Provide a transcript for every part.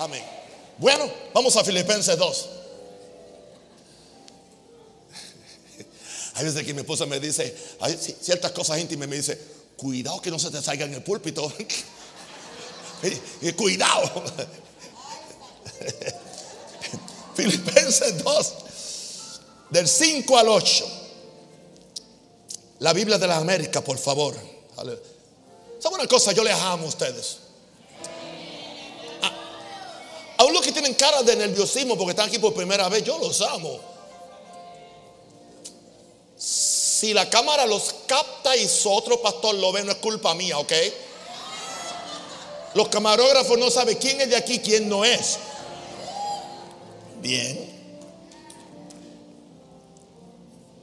Amén. Bueno, vamos a Filipenses 2. Hay veces que mi esposa me dice, hay ciertas cosas íntimas, me dice, cuidado que no se te salga en el púlpito. cuidado. Filipenses 2, del 5 al 8. La Biblia de la América, por favor. ¿Saben una cosa? Yo les amo a ustedes. Tienen cara de nerviosismo porque están aquí por primera vez, yo los amo. Si la cámara los capta y su otro pastor lo ve, no es culpa mía, ¿ok? Los camarógrafos no saben quién es de aquí, quién no es. Bien.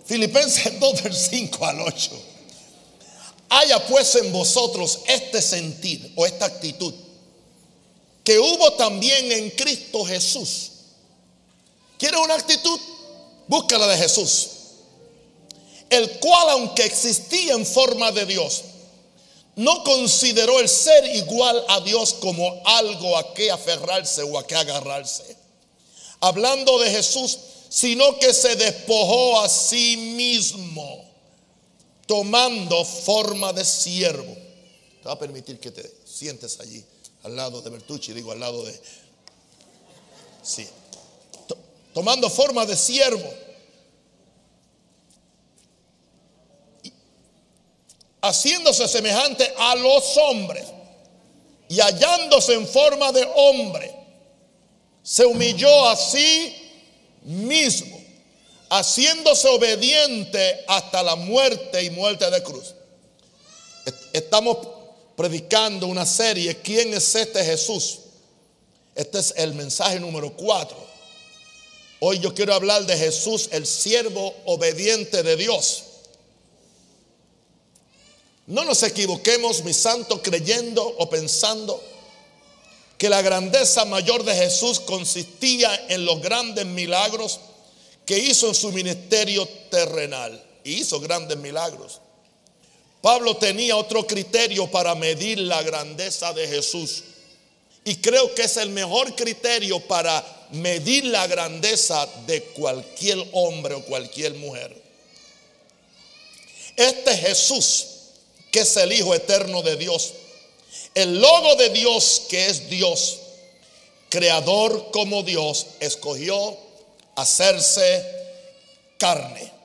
Filipenses 2 del 5 al 8. Haya pues en vosotros este sentir o esta actitud que hubo también en Cristo Jesús. ¿Quieres una actitud? Búscala de Jesús el cual aunque existía en forma de Dios, no consideró el ser igual a Dios como algo a que aferrarse o a que agarrarse. Hablando de Jesús, sino que se despojó a sí mismo, tomando forma de siervo. Te va a permitir que te sientes allí, al lado de Bertucci, digo, al lado de... Sí. Tomando forma de siervo haciéndose semejante a los hombres y hallándose en forma de hombre, se humilló a sí mismo, haciéndose obediente hasta la muerte y muerte de cruz. Estamos predicando una serie, ¿quién es este Jesús? Este es el mensaje número cuatro. Hoy yo quiero hablar de Jesús, el siervo obediente de Dios. No nos equivoquemos, mi santo, creyendo o pensando que la grandeza mayor de Jesús consistía en los grandes milagros que hizo en su ministerio terrenal. Y hizo grandes milagros. Pablo tenía otro criterio para medir la grandeza de Jesús. Y creo que es el mejor criterio para medir la grandeza de cualquier hombre o cualquier mujer. Este Jesús que es el Hijo eterno de Dios. El logo de Dios, que es Dios, creador como Dios, escogió hacerse carne.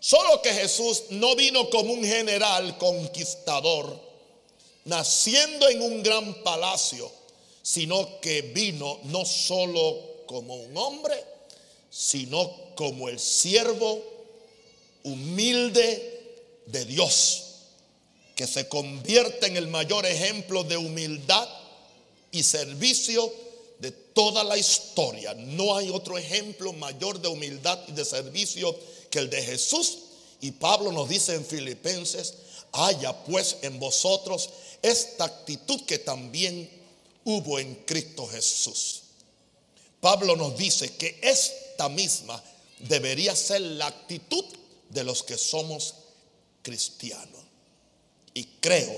Solo que Jesús no vino como un general conquistador, naciendo en un gran palacio, sino que vino no solo como un hombre, sino como el siervo humilde de Dios que se convierte en el mayor ejemplo de humildad y servicio toda la historia. No hay otro ejemplo mayor de humildad y de servicio que el de Jesús. Y Pablo nos dice en Filipenses, haya pues en vosotros esta actitud que también hubo en Cristo Jesús. Pablo nos dice que esta misma debería ser la actitud de los que somos cristianos. Y creo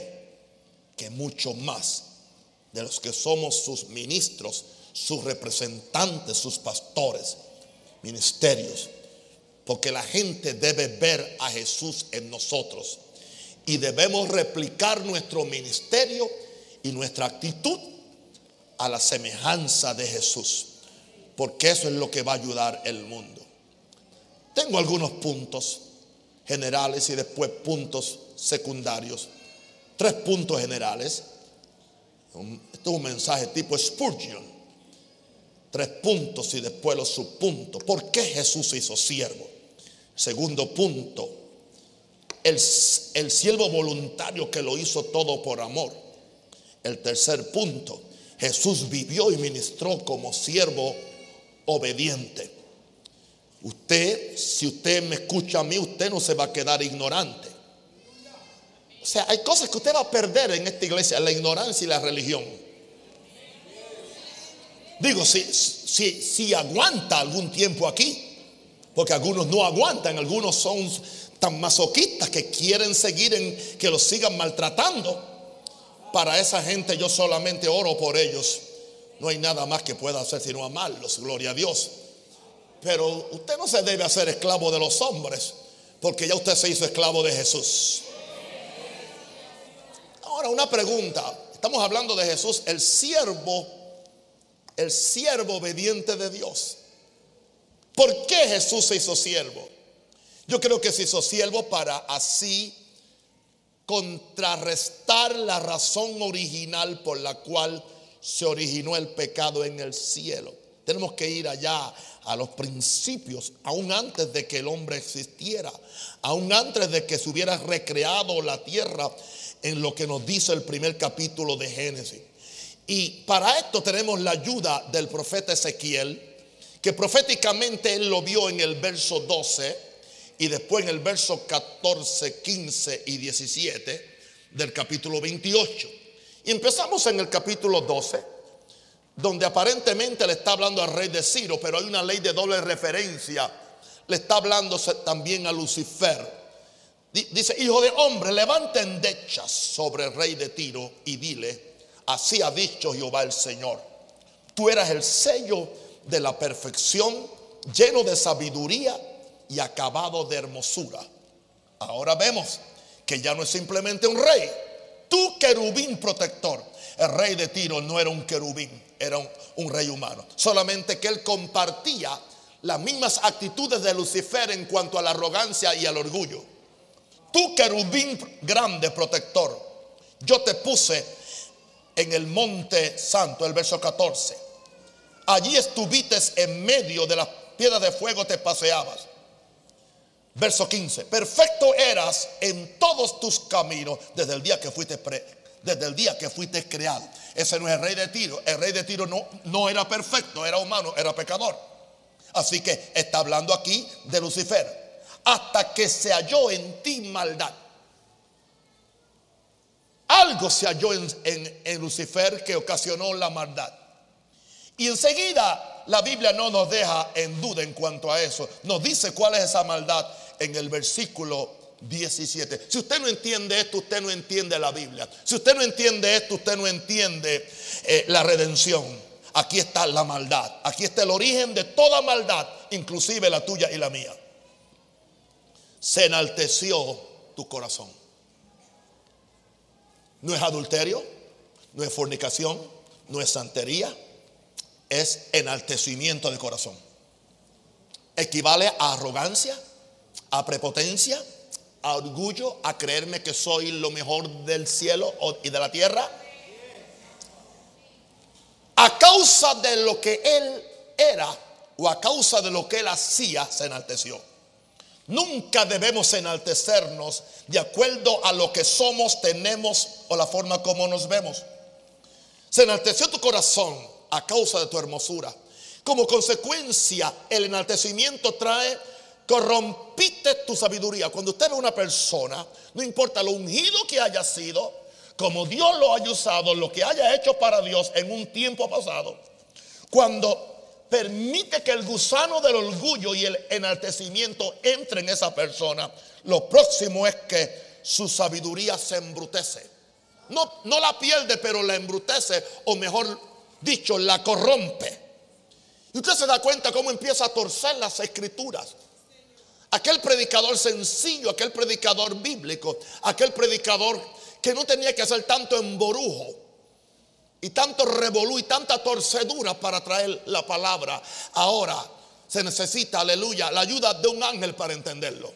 que mucho más de los que somos sus ministros, sus representantes, sus pastores, ministerios. Porque la gente debe ver a Jesús en nosotros. Y debemos replicar nuestro ministerio y nuestra actitud a la semejanza de Jesús. Porque eso es lo que va a ayudar el mundo. Tengo algunos puntos generales y después puntos secundarios. Tres puntos generales. Esto es un mensaje tipo Spurgeon. Tres puntos y después los subpuntos. ¿Por qué Jesús se hizo siervo? Segundo punto, el, el siervo voluntario que lo hizo todo por amor. El tercer punto, Jesús vivió y ministró como siervo obediente. Usted, si usted me escucha a mí, usted no se va a quedar ignorante. O sea, hay cosas que usted va a perder en esta iglesia, la ignorancia y la religión. Digo, si, si, si aguanta algún tiempo aquí, porque algunos no aguantan, algunos son tan masoquistas que quieren seguir en que los sigan maltratando. Para esa gente yo solamente oro por ellos, no hay nada más que pueda hacer sino amarlos, gloria a Dios. Pero usted no se debe hacer esclavo de los hombres, porque ya usted se hizo esclavo de Jesús. Ahora una pregunta, estamos hablando de Jesús, el siervo, el siervo obediente de Dios. ¿Por qué Jesús se hizo siervo? Yo creo que se hizo siervo para así contrarrestar la razón original por la cual se originó el pecado en el cielo. Tenemos que ir allá a los principios, aún antes de que el hombre existiera, aún antes de que se hubiera recreado la tierra en lo que nos dice el primer capítulo de Génesis. Y para esto tenemos la ayuda del profeta Ezequiel, que proféticamente él lo vio en el verso 12 y después en el verso 14, 15 y 17 del capítulo 28. Y empezamos en el capítulo 12, donde aparentemente le está hablando al rey de Ciro, pero hay una ley de doble referencia. Le está hablando también a Lucifer. Dice, hijo de hombre, levanta endechas sobre el rey de Tiro y dile, así ha dicho Jehová el Señor. Tú eras el sello de la perfección, lleno de sabiduría y acabado de hermosura. Ahora vemos que ya no es simplemente un rey, tu querubín protector. El rey de Tiro no era un querubín, era un, rey humano. Solamente que él compartía las mismas actitudes de Lucifer en cuanto a la arrogancia y al orgullo. Tu querubín grande protector, yo te puse en el monte santo, el verso 14. Allí estuviste en medio de las piedras de fuego, te paseabas. Verso 15. Perfecto eras en todos tus caminos desde el día que fuiste desde el día que fuiste creado. Ese no es el rey de Tiro. El rey de Tiro no, no era perfecto, era humano, era pecador. Así que está hablando aquí de Lucifer. Hasta que se halló en ti maldad. Algo se halló en, en Lucifer que ocasionó la maldad. Y enseguida la Biblia no nos deja en duda en cuanto a eso. Nos dice cuál es esa maldad en el versículo 17. Si usted no entiende esto, usted no entiende la Biblia. Si usted no entiende esto, usted no entiende eh, la redención. Aquí está la maldad. Aquí está el origen de toda maldad, inclusive la tuya y la mía. Se enalteció tu corazón. No es adulterio, no es fornicación, no es santería, es enaltecimiento de corazón. Equivale a arrogancia, a prepotencia, a orgullo, a creerme que soy lo mejor del cielo y de la tierra. A causa de lo que él era o a causa de lo que él hacía, se enalteció. Nunca debemos enaltecernos de acuerdo a lo que somos, tenemos o la forma como nos vemos. Se enalteció tu corazón a causa de tu hermosura. Como consecuencia, el enaltecimiento trae corrompiste tu sabiduría. Cuando usted ve una persona, no importa lo ungido que haya sido, como Dios lo haya usado, lo que haya hecho para Dios en un tiempo pasado, cuando permite que el gusano del orgullo y el enaltecimiento entre en esa persona, lo próximo es que su sabiduría se embrutece. No, no la pierde, pero la embrutece, o mejor dicho, la corrompe. Y usted se da cuenta cómo empieza a torcer las escrituras. Aquel predicador sencillo, aquel predicador bíblico, aquel predicador que no tenía que hacer tanto emborujo y tanto revolú y tanta torcedura para traer la palabra. Ahora se necesita, aleluya, la ayuda de un ángel para entenderlo.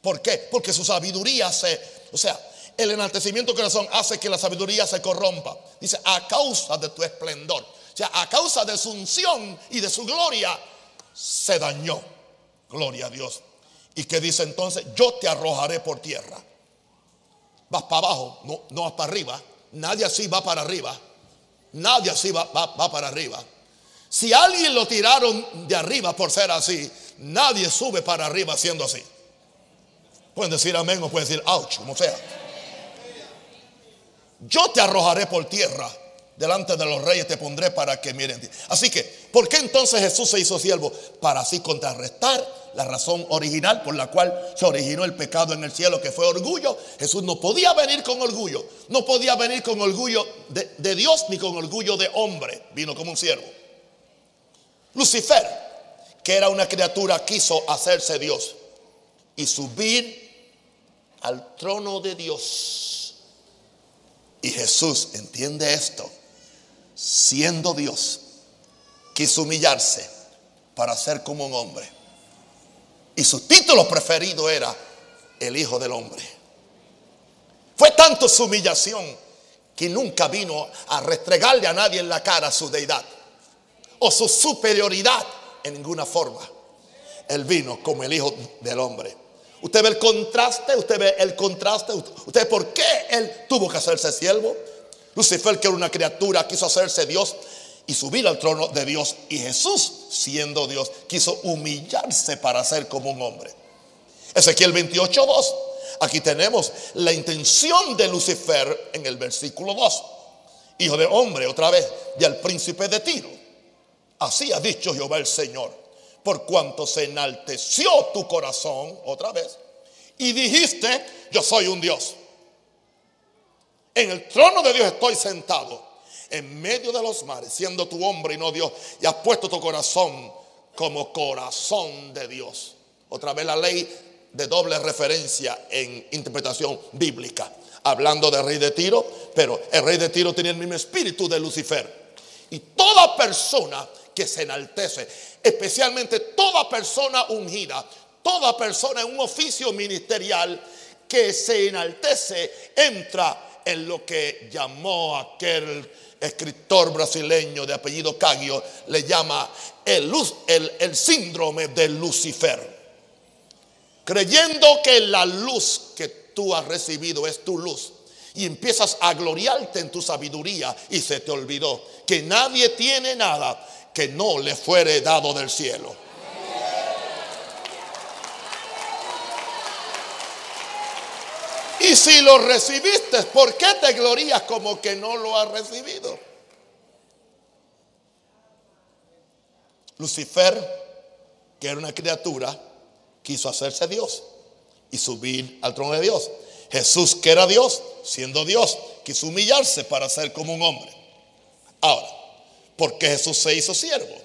¿Por qué? Porque su sabiduría se, o sea, el enaltecimiento del corazón hace que la sabiduría se corrompa. Dice, a causa de tu esplendor. O sea, a causa de su unción y de su gloria, se dañó. Gloria a Dios. ¿Y qué dice entonces? Yo te arrojaré por tierra. Vas para abajo, no, no vas para arriba. Nadie así va para arriba. Nadie así va, va, para arriba. Si alguien lo tiraron de arriba por ser así, nadie sube para arriba siendo así. Pueden decir amén o pueden decir ouch, como sea. Yo te arrojaré por tierra delante de los reyes te pondré para que miren. Así que, ¿por qué entonces Jesús se hizo siervo? Para así contrarrestar la razón original por la cual se originó el pecado en el cielo, que fue orgullo. Jesús no podía venir con orgullo, no podía venir con orgullo de, de Dios ni con orgullo de hombre, vino como un siervo. Lucifer, que era una criatura, quiso hacerse Dios y subir al trono de Dios. Y Jesús entiende esto, siendo Dios, quiso humillarse para ser como un hombre. Y su título preferido era el Hijo del Hombre. Fue tanto su humillación que nunca vino a restregarle a nadie en la cara su deidad o su superioridad en ninguna forma. Él vino como el Hijo del Hombre. Usted ve el contraste, usted ve el contraste, usted por qué él tuvo que hacerse siervo. Lucifer, que era una criatura, quiso hacerse Dios y subir al trono de Dios. Y Jesús, siendo Dios, quiso humillarse para ser como un hombre. Ezequiel 28.2. Aquí tenemos la intención de Lucifer en el versículo 2. Hijo de hombre, otra vez, y al príncipe de Tiro. Así ha dicho Jehová el Señor. Por cuanto se enalteció tu corazón, otra vez, y dijiste, yo soy un Dios. En el trono de Dios estoy sentado en medio de los mares, siendo tu hombre y no Dios, y has puesto tu corazón como corazón de Dios. Otra vez la ley de doble referencia en interpretación bíblica, hablando del rey de Tiro, pero el rey de Tiro tenía el mismo espíritu de Lucifer. Y toda persona que se enaltece, especialmente toda persona ungida, toda persona en un oficio ministerial que se enaltece, entra en lo que llamó aquel escritor brasileño de apellido Cagio, le llama el, el, el síndrome de Lucifer. Creyendo que la luz que tú has recibido es tu luz. Y empiezas a gloriarte en tu sabiduría y se te olvidó que nadie tiene nada que no le fuere dado del cielo. Y si lo recibiste, ¿por qué te glorías como que no lo has recibido? Lucifer, que era una criatura, quiso hacerse Dios y subir al trono de Dios. Jesús, que era Dios, siendo Dios, quiso humillarse para ser como un hombre. Ahora, ¿por qué Jesús se hizo siervo?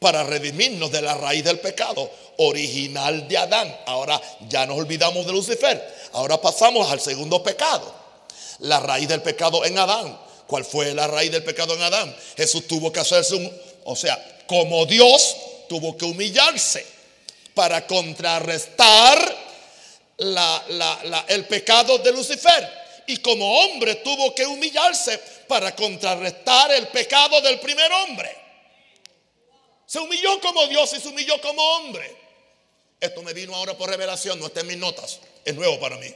Para redimirnos de la raíz del pecado original de Adán. Ahora ya nos olvidamos de Lucifer Ahora pasamos al segundo pecado. La raíz del pecado en Adán. ¿Cuál fue la raíz del pecado en Adán? Jesús tuvo que hacerse un, o sea, como Dios tuvo que humillarse para contrarrestar el pecado de Lucifer. Y como hombre tuvo que humillarse para contrarrestar el pecado del primer hombre. Se humilló como Dios y se humilló como hombre. Esto me vino ahora por revelación, no está en mis notas. Es nuevo para mí.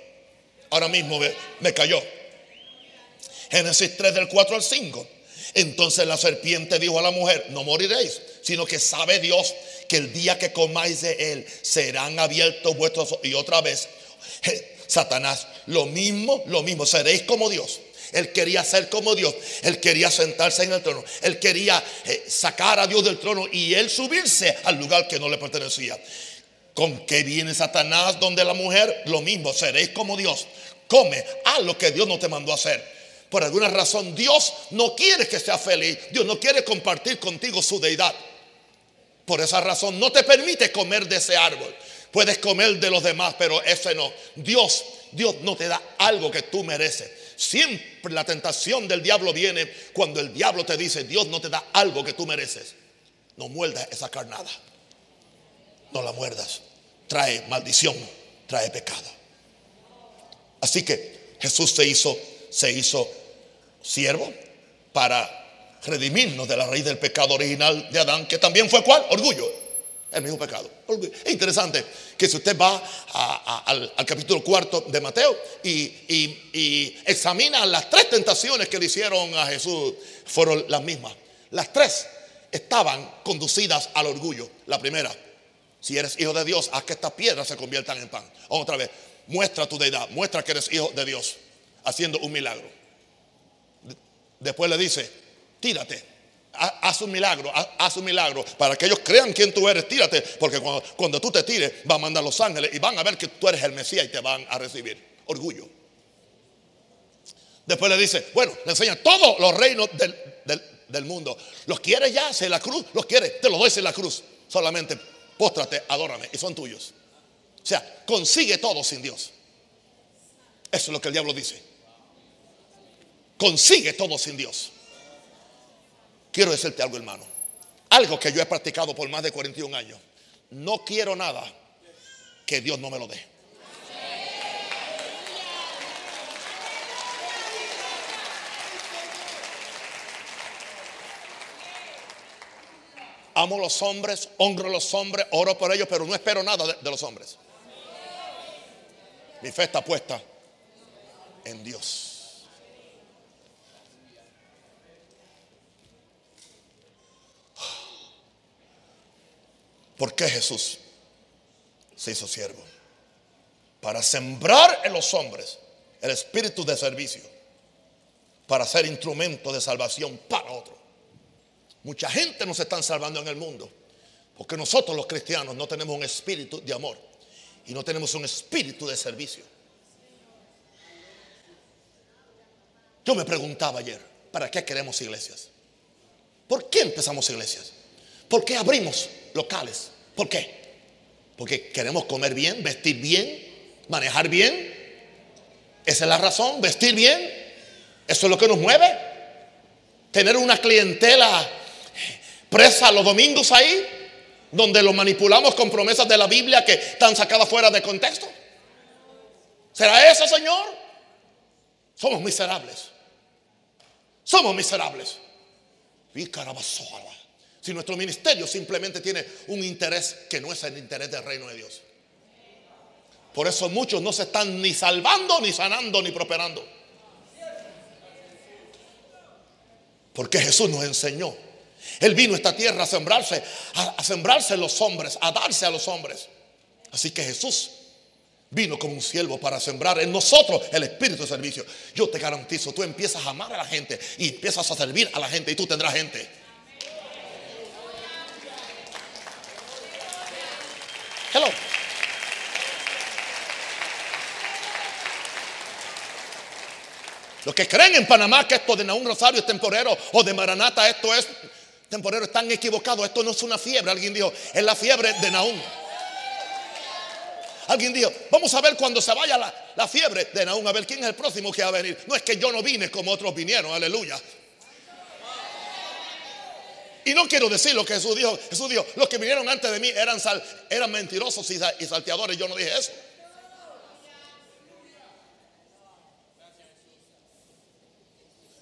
Ahora mismo me, cayó. Génesis 3 del 4 al 5. Entonces la serpiente dijo a la mujer, no moriréis, sino que sabe Dios que el día que comáis de él serán abiertos vuestros y otra vez Satanás, lo mismo, lo mismo, seréis como Dios. Él quería ser como Dios. Él quería sentarse en el trono. Él quería eh, sacar a Dios del trono y él subirse al lugar que no le pertenecía. ¿Con qué viene Satanás donde la mujer? Lo mismo, seréis como Dios. Come, haz lo que Dios no te mandó a hacer. Por alguna razón Dios no quiere que seas feliz. Dios no quiere compartir contigo su deidad. Por esa razón no te permite comer de ese árbol. Puedes comer de los demás, pero ese no. Dios, Dios no te da algo que tú mereces. Siempre la tentación del diablo viene cuando el diablo te dice, Dios no te da algo que tú mereces. No muerdas esa carnada no la muerdas. Trae maldición, trae pecado. Así que Jesús se hizo, se hizo siervo para redimirnos de la raíz del pecado original de Adán, que también fue cuál? Orgullo. El mismo pecado. Es interesante que si usted va al, capítulo cuarto de Mateo y, y examina las tres tentaciones que le hicieron a Jesús, fueron las mismas. Las tres estaban conducidas al orgullo. La primera, si eres hijo de Dios, haz que estas piedras se conviertan en pan. Otra vez, muestra tu deidad, muestra que eres hijo de Dios, haciendo un milagro. Después le dice, tírate haz un milagro, haz, un milagro, para que ellos crean quién tú eres, tírate, porque cuando, tú te tires, va a mandar los ángeles y van a ver que tú eres el Mesías y te van a recibir. Orgullo. Después le dice, bueno, le enseña todos los reinos del, mundo. ¿Los quieres ya? ¿Se la cruz? ¿Los quieres? Te los doy en la cruz. Solamente póstrate, adórame y son tuyos. O sea, consigue todo sin Dios. Eso es lo que el diablo dice. Consigue todo sin Dios. Quiero decirte algo, hermano. Algo que yo he practicado por más de 41 años. No quiero nada que Dios no me lo dé. Amo los hombres, honro a los hombres, oro por ellos, pero no espero nada de, de los hombres. Mi fe está puesta en Dios. ¿Por qué Jesús se hizo siervo? Para sembrar en los hombres el espíritu de servicio, para ser instrumento de salvación para otro. Mucha gente nos están salvando en el mundo, porque nosotros los cristianos no tenemos un espíritu de amor y no tenemos un espíritu de servicio. Yo me preguntaba ayer, ¿para qué queremos iglesias? ¿Por qué empezamos iglesias? ¿Por qué abrimos locales? ¿Por qué? Porque queremos comer bien, vestir bien, manejar bien. Esa es la razón, vestir bien. Eso es lo que nos mueve. Tener una clientela presa los domingos ahí, donde lo manipulamos con promesas de la Biblia que están sacadas fuera de contexto. ¿Será eso, Señor? Somos miserables. Somos miserables. Y si nuestro ministerio simplemente tiene un interés que no es el interés del reino de Dios. Por eso muchos no se están ni salvando, ni sanando, ni prosperando. Porque Jesús nos enseñó. Él vino a esta tierra a sembrarse, a, sembrarse los hombres, a darse a los hombres. Así que Jesús vino como un siervo para sembrar en nosotros el espíritu de servicio. Yo te garantizo, tú empiezas a amar a la gente y empiezas a servir a la gente y tú tendrás gente. Hello. Los que creen en Panamá que esto de un Rosario es temporero o de Maranata esto es temporero están equivocados. Esto no es una fiebre. Alguien dijo, es la fiebre de Naúm. Alguien dijo, vamos a ver cuando se vaya la, la, fiebre de Naúm, a ver quién es el próximo que va a venir. No es que yo no vine como otros vinieron, aleluya. Y no quiero decir lo que Jesús dijo. Jesús dijo, los que vinieron antes de mí eran, sal, eran mentirosos y, salteadores. Yo no dije eso.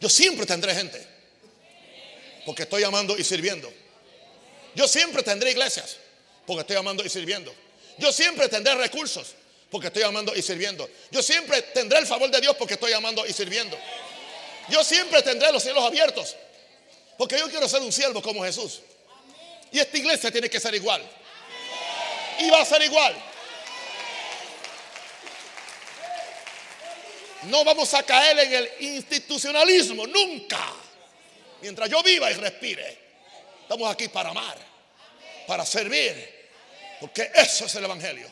Yo siempre tendré gente. Porque estoy amando y sirviendo. Yo siempre tendré iglesias. Porque estoy amando y sirviendo. Yo siempre tendré recursos. Porque estoy amando y sirviendo. Yo siempre tendré el favor de Dios porque estoy amando y sirviendo. Yo siempre tendré los cielos abiertos porque yo quiero ser un siervo como Jesús. Y esta iglesia tiene que ser igual. Y va a ser igual. No vamos a caer en el institucionalismo, nunca. Mientras yo viva y respire. Estamos aquí para amar, para servir. Porque eso es el Evangelio.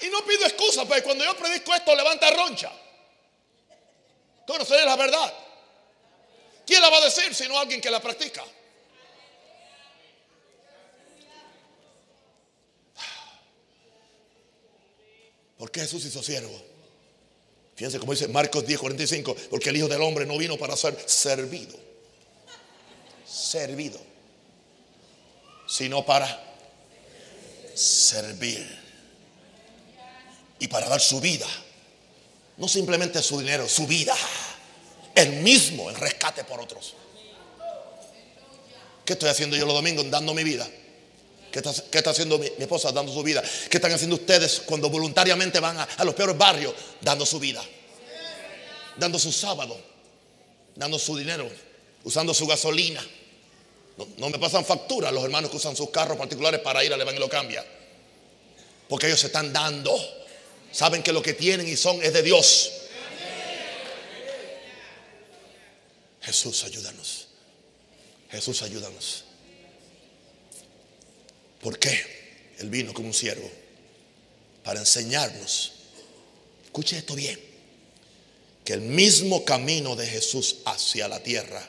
Y no pido excusa, pues cuando yo predico esto levanta roncha. Conocer la verdad. ¿Quién la va a decir sino alguien que la practica? ¿Por qué Jesús hizo siervo? Fíjense como dice Marcos 10, 45, porque el Hijo del Hombre no vino para ser servido, servido, sino para servir y para dar su vida. No simplemente su dinero, su vida. El mismo, el rescate por otros. ¿Qué estoy haciendo yo los domingos dando mi vida? ¿Qué está, haciendo mi, esposa dando su vida? ¿Qué están haciendo ustedes cuando voluntariamente van a, los peores barrios dando su vida? Dando su sábado, dando su dinero, usando su gasolina. No, me pasan facturas los hermanos que usan sus carros particulares para ir al Evangelio Cambia. Porque ellos se están dando. Saben que lo que tienen y son es de Dios. Jesús, ayúdanos. Jesús, ayúdanos. ¿Por qué? Él vino como un siervo para enseñarnos. Escuche esto bien. Que el mismo camino de Jesús hacia la tierra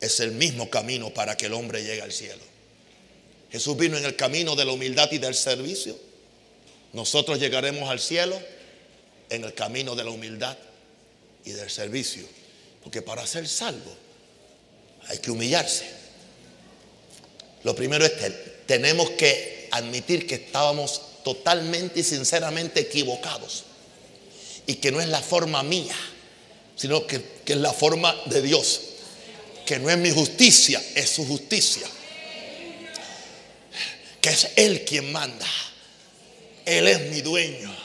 es el mismo camino para que el hombre llegue al cielo. Jesús vino en el camino de la humildad y del servicio. Nosotros llegaremos al cielo en el camino de la humildad y del servicio. Porque para ser salvo hay que humillarse. Lo primero es tenemos que admitir que estábamos totalmente y sinceramente equivocados. Y que no es la forma mía, sino que, que es la forma de Dios. Que no es mi justicia, es su justicia. Que es Él quien manda. Él es mi dueño.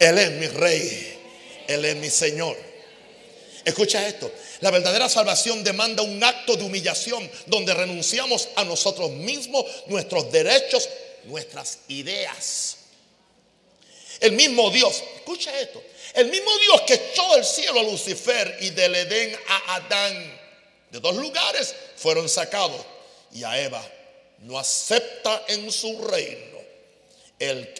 Él es mi rey. Él es mi Señor. Escucha esto. La verdadera salvación demanda un acto de humillación donde renunciamos a nosotros mismos, nuestros derechos, nuestras ideas. El mismo Dios, escucha esto, el mismo Dios que echó del cielo a Lucifer y del Edén a Adán, de dos lugares fueron sacados, y a Eva no acepta en su reino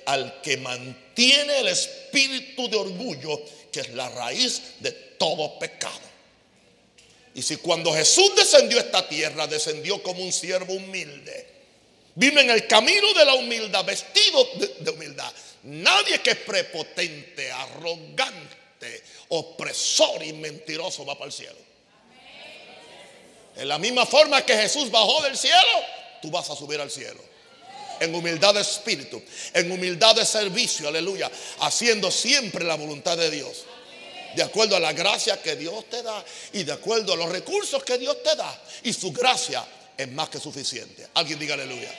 al que mantiene el espíritu de orgullo, que es la raíz de todo pecado. Y si cuando Jesús descendió a esta tierra, descendió como un siervo humilde, vino en el camino de la humildad, vestido de, humildad. Nadie que es prepotente, arrogante, opresor y mentiroso va para el cielo. En la misma forma que Jesús bajó del cielo, tú vas a subir al cielo. En humildad de espíritu, en humildad de servicio, aleluya, haciendo siempre la voluntad de Dios de acuerdo a la gracia que Dios te da y de acuerdo a los recursos que Dios te da. Y su gracia es más que suficiente. Alguien diga aleluya.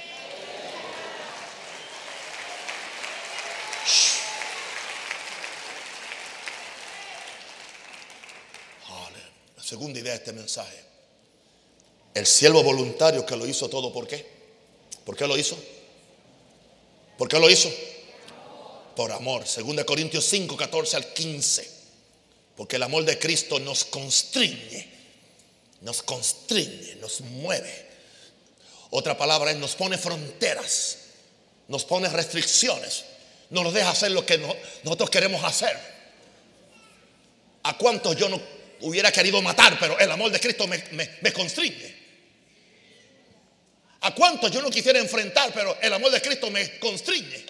La segunda idea de este mensaje. El siervo voluntario que lo hizo todo, ¿por qué? ¿Por qué lo hizo? ¿Por qué lo hizo? Por amor. 2 Corintios 5, 14 al 15. Porque el amor de Cristo nos constriñe, nos constriñe, nos mueve. Otra palabra es nos pone fronteras, nos pone restricciones, no nos deja hacer lo que nosotros queremos hacer. ¿A cuántos yo no hubiera querido matar, pero el amor de Cristo me, me constriñe? ¿A cuántos yo no quisiera enfrentar, pero el amor de Cristo me constriñe?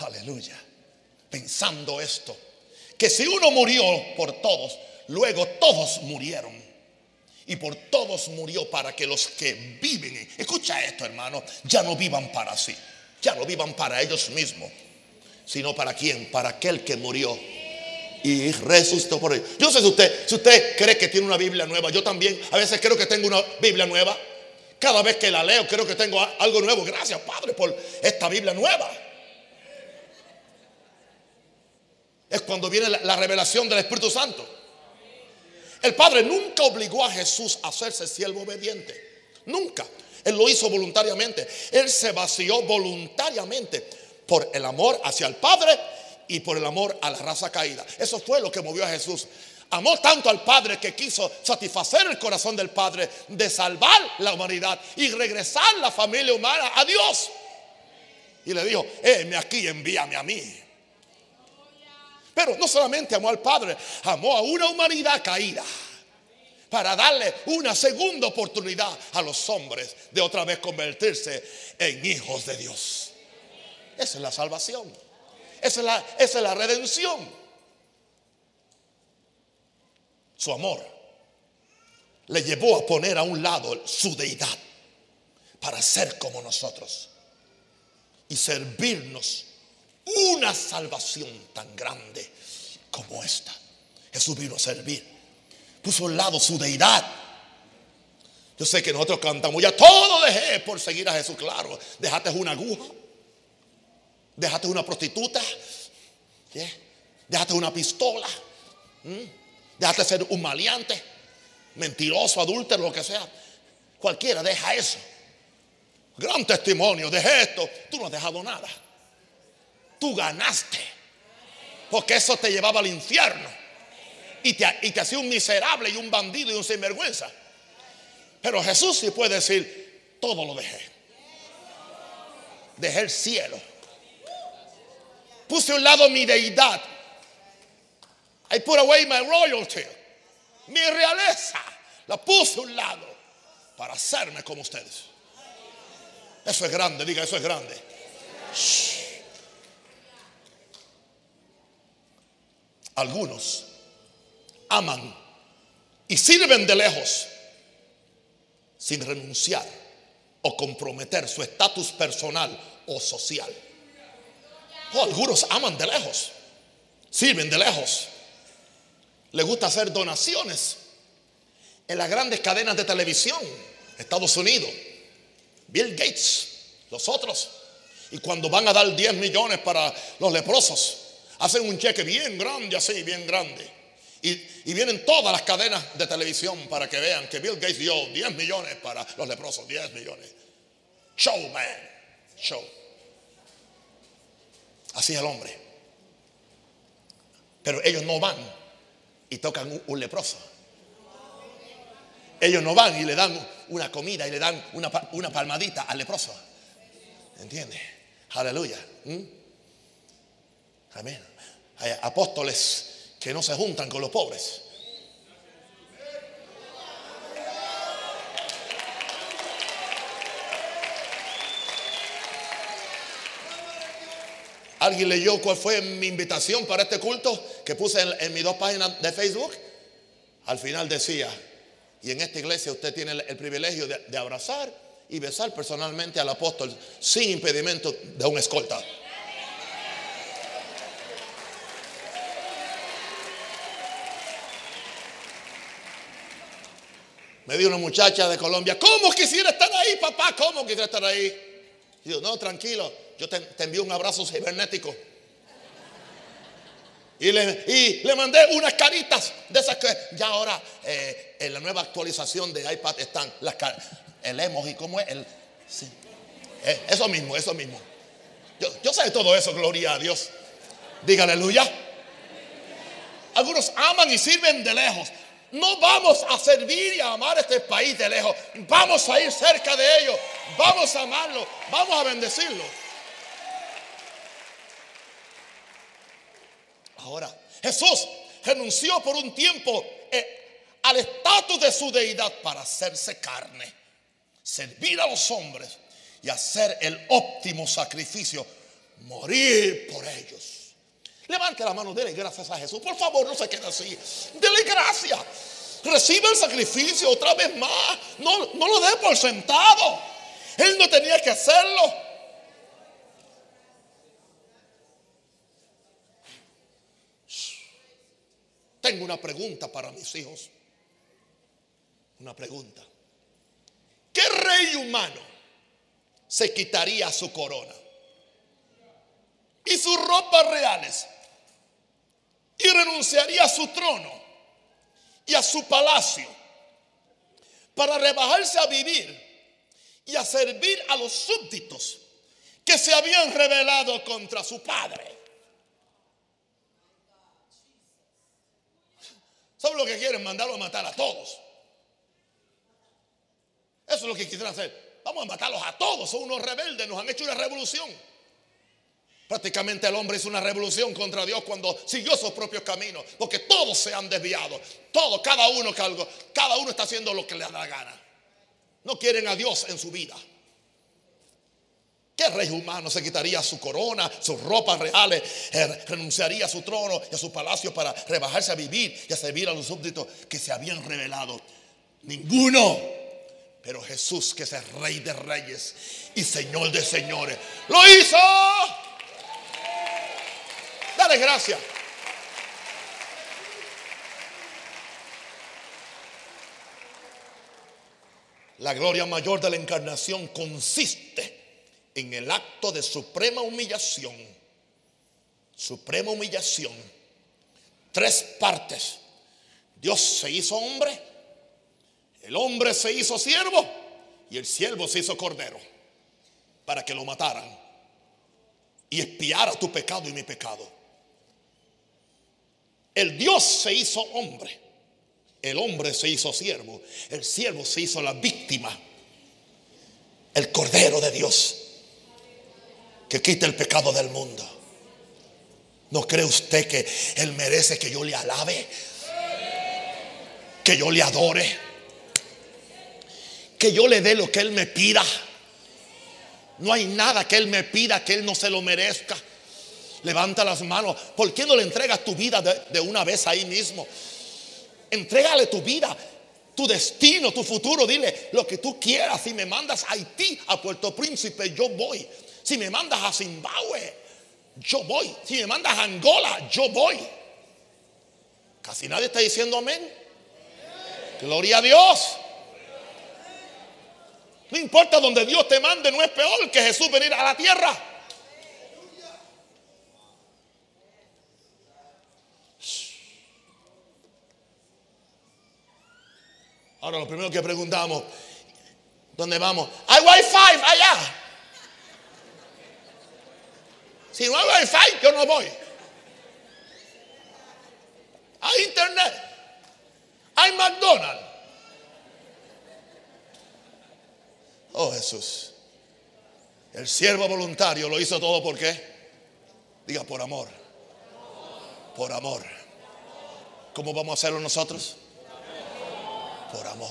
Aleluya pensando esto, que si uno murió por todos, luego todos murieron. Y por todos murió para que los que viven, escucha esto hermano, ya no vivan para sí, ya no vivan para ellos mismos, sino para quién, para aquel que murió y resucitó por ellos. Yo sé usted, si usted cree que tiene una Biblia nueva, yo también a veces creo que tengo una Biblia nueva. Cada vez que la leo creo que tengo algo nuevo. Gracias Padre por esta Biblia nueva. Es cuando viene la, revelación del Espíritu Santo. El Padre nunca obligó a Jesús a hacerse siervo obediente. Nunca. Él lo hizo voluntariamente. Él se vació voluntariamente por el amor hacia el Padre y por el amor a la raza caída. Eso fue lo que movió a Jesús. Amó tanto al Padre que quiso satisfacer el corazón del Padre de salvar la humanidad y regresar la familia humana a Dios. Y le dijo, heme aquí, envíame a mí. Pero no solamente amó al Padre, amó a una humanidad caída para darle una segunda oportunidad a los hombres de otra vez convertirse en hijos de Dios. Esa es la salvación. Esa es la, esa es la redención. Su amor le llevó a poner a un lado su deidad para ser como nosotros y servirnos una salvación tan grande como esta. Jesús vino a servir. Puso al lado su deidad. Yo sé que nosotros cantamos, ya todo dejé por seguir a Jesús. Claro, dejaste una aguja. Dejaste una prostituta. Dejaste una pistola. Dejaste ser un maleante. Mentiroso, adúltero, lo que sea. Cualquiera deja eso. Gran testimonio, dejé esto. Tú no has dejado nada. Tú ganaste. Porque eso te llevaba al infierno. Y te, y te hacía un miserable y un bandido y un sinvergüenza. Pero Jesús sí puede decir, todo lo dejé. Dejé el cielo. Puse a un lado mi deidad. I put away my royalty. Mi realeza. La puse a un lado para hacerme como ustedes. Eso es grande, diga, eso es grande. Algunos aman y sirven de lejos sin renunciar o comprometer su estatus personal o social. Oh, algunos aman de lejos, sirven de lejos. Les gusta hacer donaciones en las grandes cadenas de televisión, Estados Unidos, Bill Gates, los otros. Y cuando van a dar 10 millones para los leprosos, hacen un cheque bien grande, así, bien grande. Y, vienen todas las cadenas de televisión para que vean que Bill Gates dio 10 millones para los leprosos, 10 millones. Show, man. Show. Así es el hombre. Pero ellos no van y tocan un, un leproso. Ellos no van y le dan una comida y le dan una, una palmadita al leproso. ¿Entiendes? Aleluya. ¿Mm? Amén. Hay apóstoles que no se juntan con los pobres. ¿Alguien leyó cuál fue mi invitación para este culto que puse en, mis dos páginas de Facebook? Al final decía, y en esta iglesia usted tiene el, privilegio de, abrazar y besar personalmente al apóstol sin impedimento de un escolta. Me dio una muchacha de Colombia, ¿cómo quisiera estar ahí, papá? ¿Cómo quisiera estar ahí? Y yo, no, tranquilo, yo te, envío un abrazo cibernético. Y le, y le, mandé unas caritas de esas que ya ahora eh, en la nueva actualización de iPad están las el emoji, ¿cómo es? El, sí. eh, eso mismo, eso mismo. Yo, yo sé todo eso, gloria a Dios. Diga aleluya. Algunos aman y sirven de lejos. No vamos a servir y a amar este país de lejos. Vamos a ir cerca de ellos. Vamos a amarlo. Vamos a bendecirlo. Ahora, Jesús renunció por un tiempo eh, al estatus de su deidad para hacerse carne, servir a los hombres y hacer el óptimo sacrificio, morir por ellos. Levante la mano, dele gracias a Jesús. Por favor, no se quede así. Dele gracias. Recibe el sacrificio otra vez más. No, no lo dé por sentado. Él no tenía que hacerlo. Tengo una pregunta para mis hijos. Una pregunta. ¿Qué rey humano se quitaría su corona y sus ropas reales y renunciaría a su trono y a su palacio para rebajarse a vivir y a servir a los súbditos que se habían rebelado contra su padre? ¿Saben lo que quieren? Mandarlo a matar a todos. Eso es lo que quisieran hacer. Vamos a matarlos a todos. Son unos rebeldes. Nos han hecho una revolución. Prácticamente el hombre hizo una revolución contra Dios cuando siguió sus propios caminos. Porque todos se han desviado. Todos, cada uno, cada uno está haciendo lo que le da la gana. No quieren a Dios en su vida. ¿Qué rey humano se quitaría su corona, sus ropas reales, eh, renunciaría a su trono y a su palacio para rebajarse a vivir y a servir a los súbditos que se habían revelado? Ninguno. Pero Jesús, que es el rey de reyes y señor de señores, lo hizo. Dale gracias. La gloria mayor de la encarnación consiste en el acto de suprema humillación, suprema humillación, tres partes. Dios se hizo hombre, el hombre se hizo siervo y el siervo se hizo cordero. para que lo mataran y espiara tu pecado y mi pecado. El Dios se hizo hombre. El hombre se hizo siervo. El siervo se hizo la víctima. El cordero de Dios que quita el pecado del mundo. ¿No cree usted que Él merece que yo le alabe? Que yo le adore. Que yo le dé lo que Él me pida. No hay nada que Él me pida que Él no se lo merezca. Levanta las manos. ¿Por qué no le entregas tu vida de, una vez ahí mismo? Entrégale tu vida, tu destino, tu futuro. Dile lo que tú quieras. Si me mandas a Haití, a Puerto Príncipe, yo voy. Si me mandas a Zimbabue, yo voy. Si me mandas a Angola, yo voy. Casi nadie está diciendo amén. Gloria a Dios. No importa donde Dios te mande, no es peor que Jesús venir a la tierra. Ahora lo primero que preguntamos, ¿dónde vamos? Hay wifi allá. Si no hay wifi, yo no voy. Hay internet. Hay McDonald's. Oh Jesús. El siervo voluntario lo hizo todo por qué? Diga por amor. Por amor. ¿Cómo vamos a hacerlo nosotros? Por amor.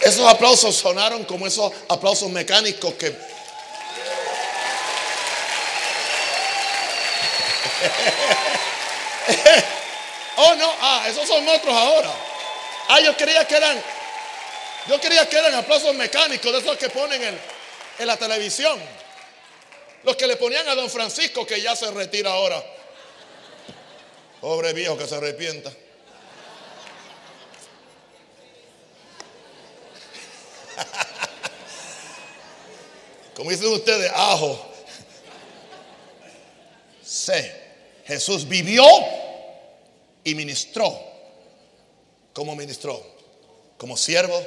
Esos aplausos sonaron como esos aplausos mecánicos que... oh no, ah, esos son otros ahora. Ah, yo creía que eran, yo creía que eran aplausos mecánicos de esos que ponen en, en la televisión. Los que le ponían a don Francisco que ya se retira ahora. Pobre viejo que se arrepienta. Como dicen ustedes, ajo. C. Jesús vivió y ministró. ¿Cómo ministró? Como siervo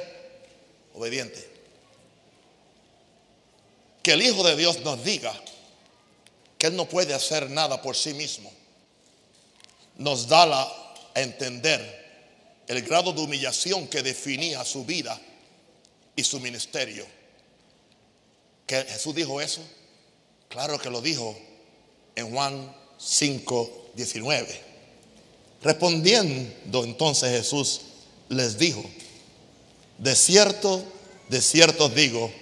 obediente. Que el Hijo de Dios nos diga que Él no puede hacer nada por sí mismo. Nos da a entender el grado de humillación que definía su vida y su ministerio. ¿Que Jesús dijo eso? Claro que lo dijo en Juan 5, 19. Respondiendo entonces Jesús les dijo, de cierto, de cierto digo,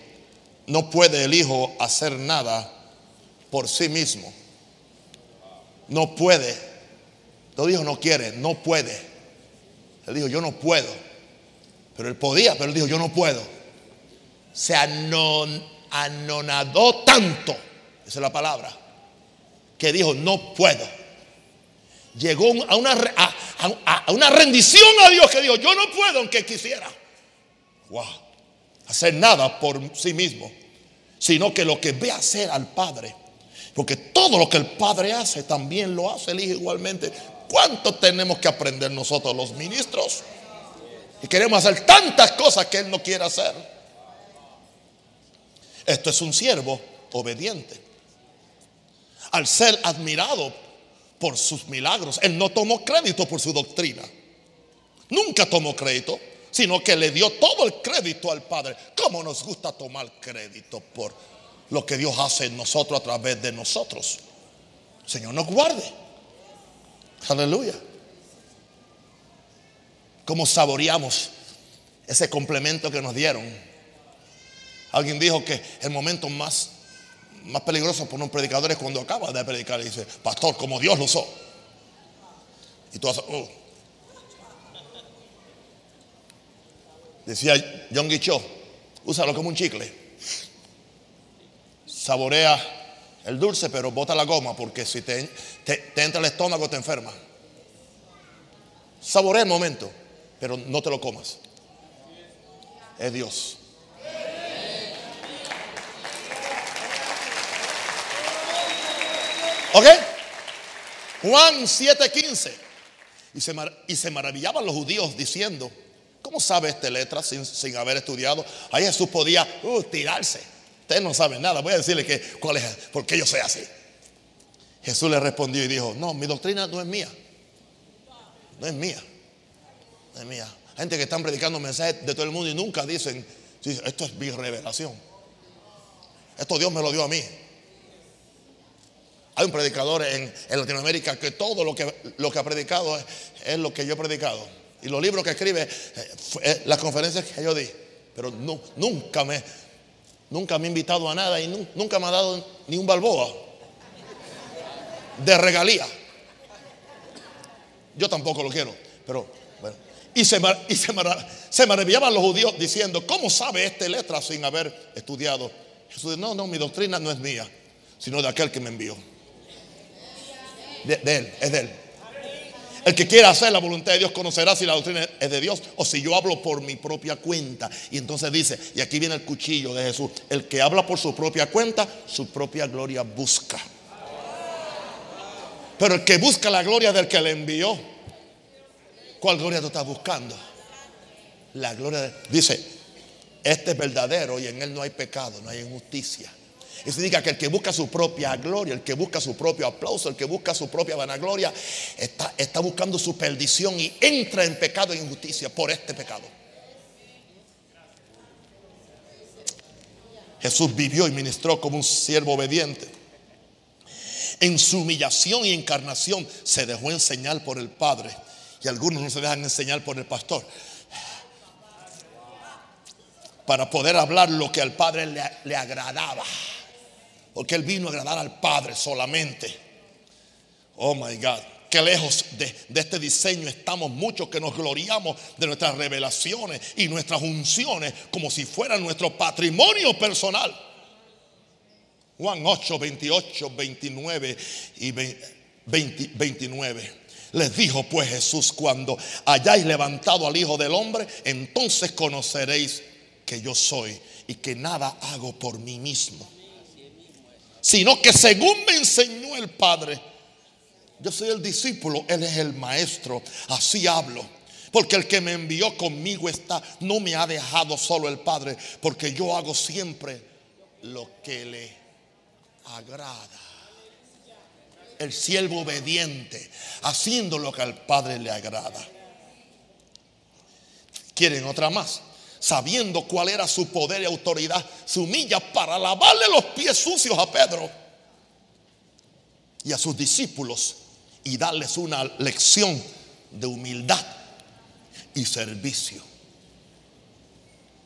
no puede el Hijo hacer nada por sí mismo. No puede. No dijo no quiere, no puede. Él dijo yo no puedo. Pero él podía, pero él dijo yo no puedo se anonadó tanto, esa es la palabra, que dijo, no puedo. Llegó a una, a, una rendición a Dios que dijo, yo no puedo aunque quisiera. Hacer nada por sí mismo, sino que lo que ve hacer al Padre. Porque todo lo que el Padre hace también lo hace el Hijo igualmente. ¿Cuánto tenemos que aprender nosotros los ministros? Y queremos hacer tantas cosas que Él no quiere hacer. Esto es un siervo obediente. Al ser admirado por sus milagros, él no tomó crédito por su doctrina. Nunca tomó crédito, sino que le dio todo el crédito al Padre. ¿Cómo nos gusta tomar crédito por lo que Dios hace en nosotros a través de nosotros? Señor nos guarde. Aleluya. ¿Cómo saboreamos ese complemento que nos dieron? Alguien dijo que el momento más, más peligroso para un predicador es cuando acaba de predicar y dice, pastor, como Dios lo usó. Y tú haces, oh". Decía John Guichot, úsalo como un chicle. Saborea el dulce, pero bota la goma, porque si te, te entra el estómago te enferma. Saborea el momento, pero no te lo comas. Es Dios. ¿Ok? Juan 7:15. Y se, y se maravillaban los judíos diciendo, ¿cómo sabe esta letra sin, sin haber estudiado? Ahí Jesús podía uh, tirarse. Usted no sabe nada. Voy a decirle que, cuál es, por qué yo soy así. Jesús le respondió y dijo, no, mi doctrina no es mía. No es mía. No es mía. Gente que están predicando mensajes de todo el mundo y nunca dicen, esto es mi revelación. Esto Dios me lo dio a mí. Hay un predicador en, Latinoamérica que todo lo que, lo que ha predicado es, lo que yo he predicado. Y los libros que escribe, eh, las conferencias que yo di. Pero nunca, me, nunca me ha invitado a nada y nunca me ha dado ni un balboa de regalía. Yo tampoco lo quiero, pero bueno. Y, se, y se, se maravillaban los judíos diciendo, ¿cómo sabe esta letra sin haber estudiado? Jesús dijo, no, no, mi doctrina no es mía, sino de aquel que me envió. De, él, es de él. El que quiera hacer la voluntad de Dios conocerá si la doctrina es de Dios o si yo hablo por mi propia cuenta. Y entonces dice, y aquí viene el cuchillo de Jesús, el que habla por su propia cuenta, su propia gloria busca. Pero el que busca la gloria del que le envió, ¿cuál gloria tú estás buscando? La gloria de, dice, este es verdadero y en él no hay pecado, no hay injusticia. Y significa que el que busca su propia gloria, el que busca su propio aplauso, el que busca su propia vanagloria, está, está buscando su perdición y entra en pecado e injusticia por este pecado. Jesús vivió y ministró como un siervo obediente. En su humillación y encarnación se dejó enseñar por el Padre. Y algunos no se dejan enseñar por el pastor. Para poder hablar lo que al Padre le, le agradaba. Porque Él vino a agradar al Padre solamente. Oh my God. Qué lejos de, este diseño estamos muchos que nos gloriamos de nuestras revelaciones y nuestras unciones como si fueran nuestro patrimonio personal. Juan 8, 28, 29 y 29. Les dijo pues Jesús, cuando hayáis levantado al Hijo del Hombre, entonces conoceréis que yo soy y que nada hago por mí mismo sino que según me enseñó el Padre, yo soy el discípulo, Él es el maestro, así hablo. Porque el que me envió conmigo está, no me ha dejado solo el Padre, porque yo hago siempre lo que le agrada. El siervo obediente, haciendo lo que al Padre le agrada. ¿Quieren otra más? Sabiendo cuál era su poder y autoridad, se humilla para lavarle los pies sucios a Pedro y a sus discípulos y darles una lección de humildad y servicio.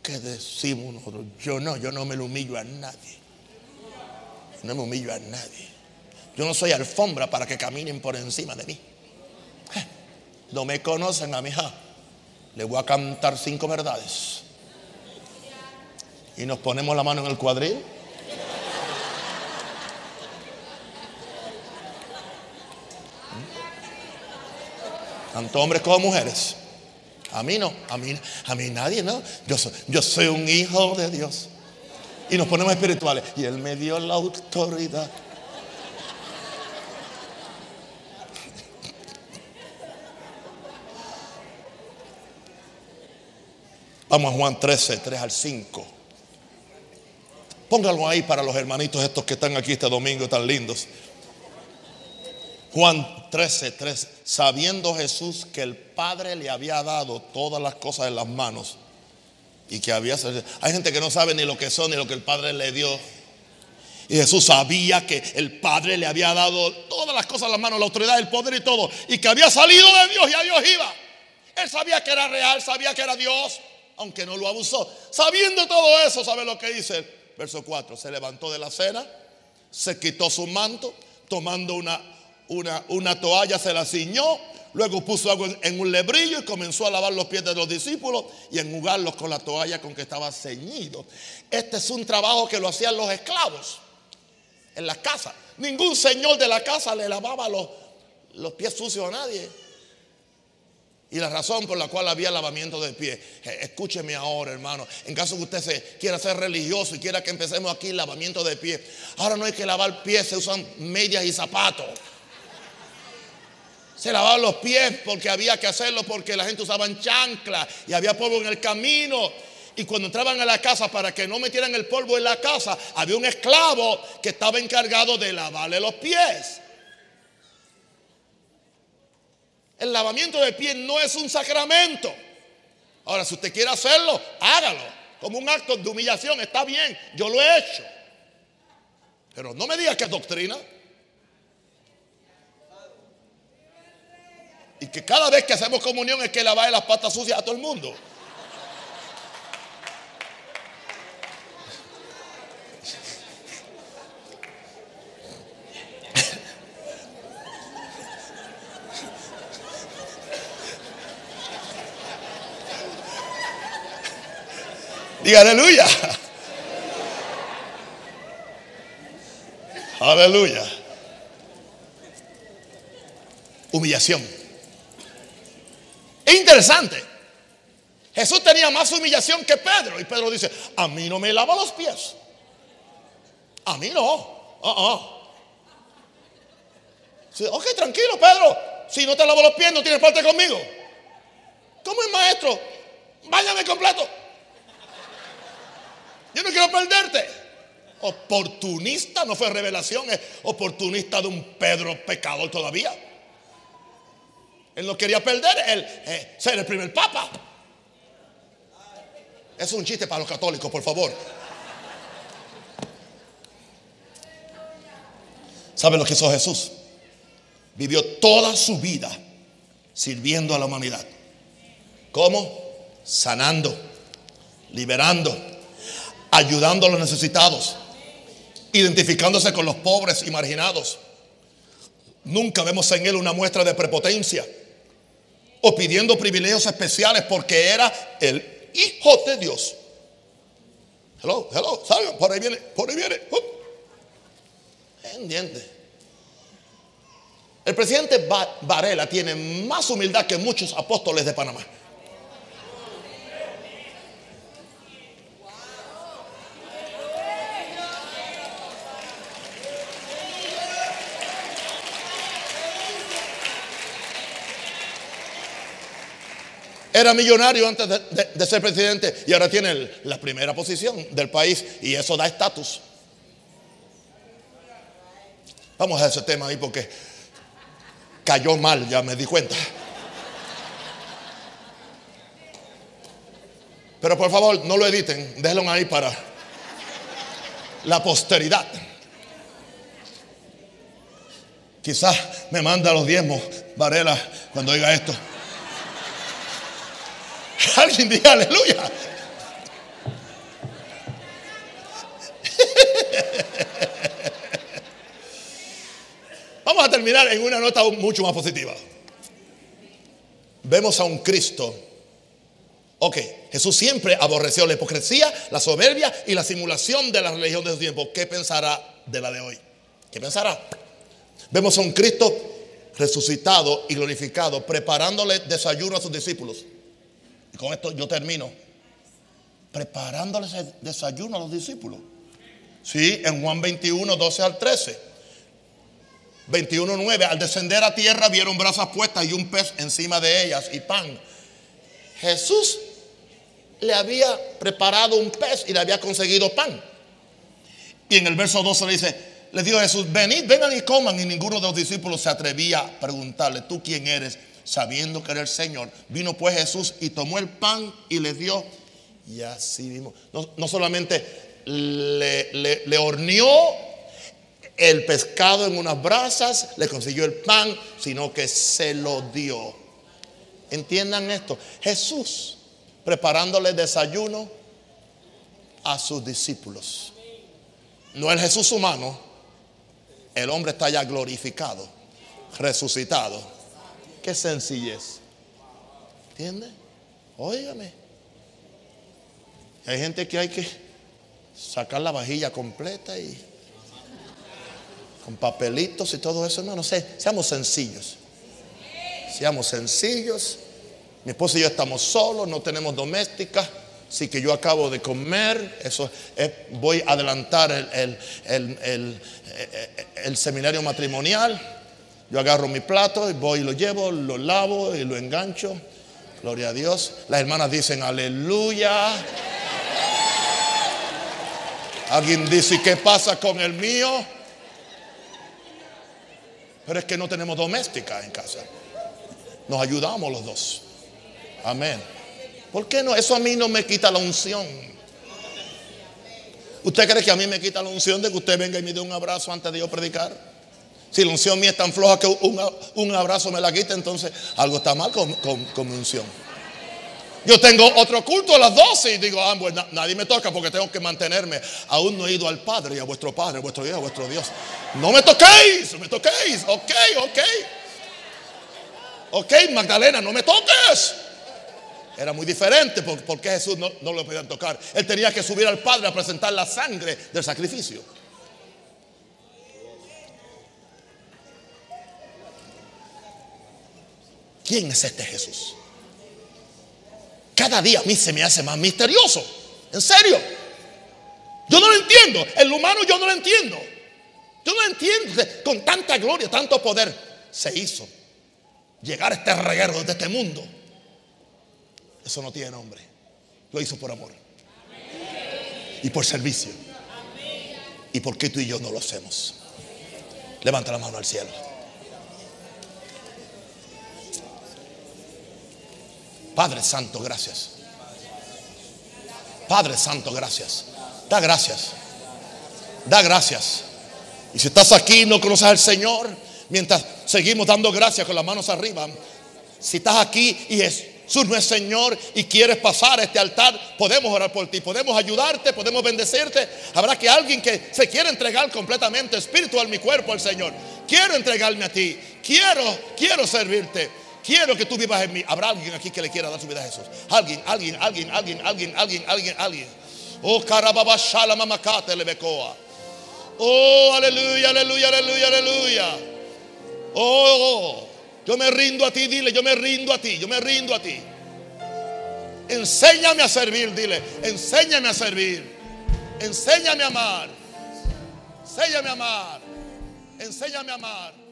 ¿Qué decimos nosotros? Yo no, yo no me lo humillo a nadie. No me humillo a nadie. Yo no soy alfombra para que caminen por encima de mí. Eh, no me conocen a mi hija. Le voy a cantar cinco verdades y nos ponemos la mano en el cuadril. Tanto hombres como mujeres. A mí no, a mí, a mí nadie, no. Yo soy, yo soy un hijo de Dios. Y nos ponemos espirituales. Y Él me dio la autoridad. Vamos a Juan 13, 3 al 5. Póngalo ahí para los hermanitos estos que están aquí este domingo tan lindos. Juan 13, 3. Sabiendo Jesús que el Padre le había dado todas las cosas en las manos y que había. Hay gente que no sabe ni lo que son ni lo que el Padre le dio. Y Jesús sabía que el Padre le había dado todas las cosas en las manos, la autoridad, el poder y todo. Y que había salido de Dios y a Dios iba. Él sabía que era real, sabía que era Dios, aunque no lo abusó. Sabiendo todo eso, ¿sabe lo que dice? Verso 4, se levantó de la cena, se quitó su manto, tomando una, una, una toalla, se la ciñó, luego puso agua en un lebrillo y comenzó a lavar los pies de los discípulos y enjugarlos con la toalla con que estaba ceñido. Este es un trabajo que lo hacían los esclavos en la casa. Ningún señor de la casa le lavaba los, los pies sucios a nadie. Y la razón por la cual había lavamiento de pie, eh, escúcheme ahora, hermano, en caso que usted se quiera ser religioso y quiera que empecemos aquí lavamiento de pie, ahora no hay que lavar pies, se usan medias y zapatos. Se lavaban los pies porque había que hacerlo porque la gente usaba chancla y había polvo en el camino. Y cuando entraban a la casa para que no metieran el polvo en la casa, había un esclavo que estaba encargado de lavarle los pies. El lavamiento de pies no es un sacramento. Ahora, si usted quiere hacerlo, hágalo. Como un acto de humillación, está bien, yo lo he hecho. Pero no me diga que es doctrina. Y que cada vez que hacemos comunión es que lavar las patas sucias a todo el mundo. Diga aleluya. Aleluya. Humillación. Es interesante. Jesús tenía más humillación que Pedro. Y Pedro dice, a mí no me lava los pies. A mí no. Uh ok, tranquilo, Pedro. Si no te lavo los pies, no tienes parte conmigo. ¿Cómo es maestro? Váyame completo. Yo no quiero perderte. Oportunista, no fue revelación, es oportunista de un Pedro pecador todavía. Él no quería perder el eh, ser el primer papa. Es un chiste para los católicos, por favor. ¿Sabe lo que hizo Jesús? Vivió toda su vida sirviendo a la humanidad. ¿Cómo? Sanando, liberando, ayudando a los necesitados, identificándose con los pobres y marginados. Nunca vemos en él una muestra de prepotencia o pidiendo privilegios especiales porque era el hijo de Dios. Hello, hello, salgan, por ahí viene, por ahí viene. ¿Entiende? El presidente Varela tiene más humildad que muchos apóstoles de Panamá. Era millonario antes de, ser presidente y ahora tiene la primera posición del país y eso da estatus. Vamos a ese tema ahí porque cayó mal, ya me di cuenta. Pero por favor, no lo editen, déjenlo ahí para la posteridad. Quizás me manda los diezmos, Varela, cuando oiga esto. Alguien diga aleluya. Vamos a terminar en una nota mucho más positiva. Vemos a un Cristo. Ok, Jesús siempre aborreció la hipocresía, la soberbia y la simulación de la religión de su tiempo. ¿Qué pensará de la de hoy? ¿Qué pensará? Vemos a un Cristo resucitado y glorificado, preparándole desayuno a sus discípulos con esto yo termino. Preparándoles el desayuno a los discípulos. Sí, en Juan 21, 12 al 13. 21, 9. Al descender a tierra vieron brasas puestas y un pez encima de ellas y pan. Jesús le había preparado un pez y le había conseguido pan. Y en el verso 12 le dice, le dijo Jesús, venid, vengan y coman. Y ninguno de los discípulos se atrevía a preguntarle, ¿tú quién eres? Sabiendo que era el Señor. Vino pues Jesús y tomó el pan y le dio. Y así mismo. No, solamente le, le, horneó el pescado en unas brasas, le consiguió el pan, sino que se lo dio. Entiendan esto. Jesús preparándole desayuno a sus discípulos. No el Jesús humano, el hombre está ya glorificado, resucitado Qué sencillez. ¿Entiende? Óigame. Hay gente que hay que sacar la vajilla completa y con papelitos y todo eso. No, no sé. Seamos sencillos. Seamos sencillos Mi esposa y yo estamos solos, no tenemos doméstica. Así que yo acabo de comer, eso voy a adelantar el, el, seminario matrimonial. Yo agarro mi plato y voy y lo llevo, lo lavo y lo engancho. Gloria a Dios. Las hermanas dicen aleluya. Alguien dice, ¿qué pasa con el mío? Pero es que no tenemos doméstica en casa. Nos ayudamos los dos. Amén. ¿Por qué no? Eso a mí no me quita la unción. ¿Usted cree que a mí me quita la unción de que usted venga y me dé un abrazo antes de yo predicar? Si la unción mía es tan floja que un, abrazo me la quita, entonces algo está mal con, con mi unción. Yo tengo otro culto a las 12 y digo, ah, pues nadie me toca porque tengo que mantenerme. Aún no he ido al Padre y a vuestro Padre, a vuestro Dios, a vuestro Dios. No me toquéis, no me toquéis. Ok, ok. Ok, Magdalena, no me toques. Era muy diferente porque Jesús no, no lo podían tocar. Él tenía que subir al Padre a presentar la sangre del sacrificio. ¿Quién es este Jesús? cada día a mí se me hace más misterioso. En serio. Yo no lo entiendo. El humano yo no lo entiendo. Yo no lo entiendo. Con tanta gloria, tanto poder, se hizo llegar a este reguero de este mundo. Eso no tiene nombre. Lo hizo por amor. Y por servicio. ¿Y por qué tú y yo no lo hacemos? Levanta la mano al cielo. Padre Santo, gracias. Padre Santo, gracias. Da gracias. Da gracias. Y si estás aquí y no conoces al Señor, mientras seguimos dando gracias con las manos arriba, si estás aquí y Jesús no es Señor y quieres pasar a este altar, podemos orar por ti, podemos ayudarte, podemos bendecirte. Habrá que alguien que se quiere entregar completamente espiritual mi cuerpo al Señor. Quiero entregarme a ti. Quiero, quiero servirte. Quiero que tú vivas en mí. ¿Habrá alguien aquí que le quiera dar su vida a Jesús? Alguien, alguien, alguien, alguien, alguien, alguien, alguien, alguien. Oh, carababa shala mamakate lebecoa. Oh, aleluya, aleluya, aleluya, aleluya. Oh, yo me rindo a ti, dile, yo me rindo a ti, yo me rindo a ti. Enséñame a servir, dile, enséñame a servir. Enséñame a amar. Enséñame a amar. Enséñame a amar.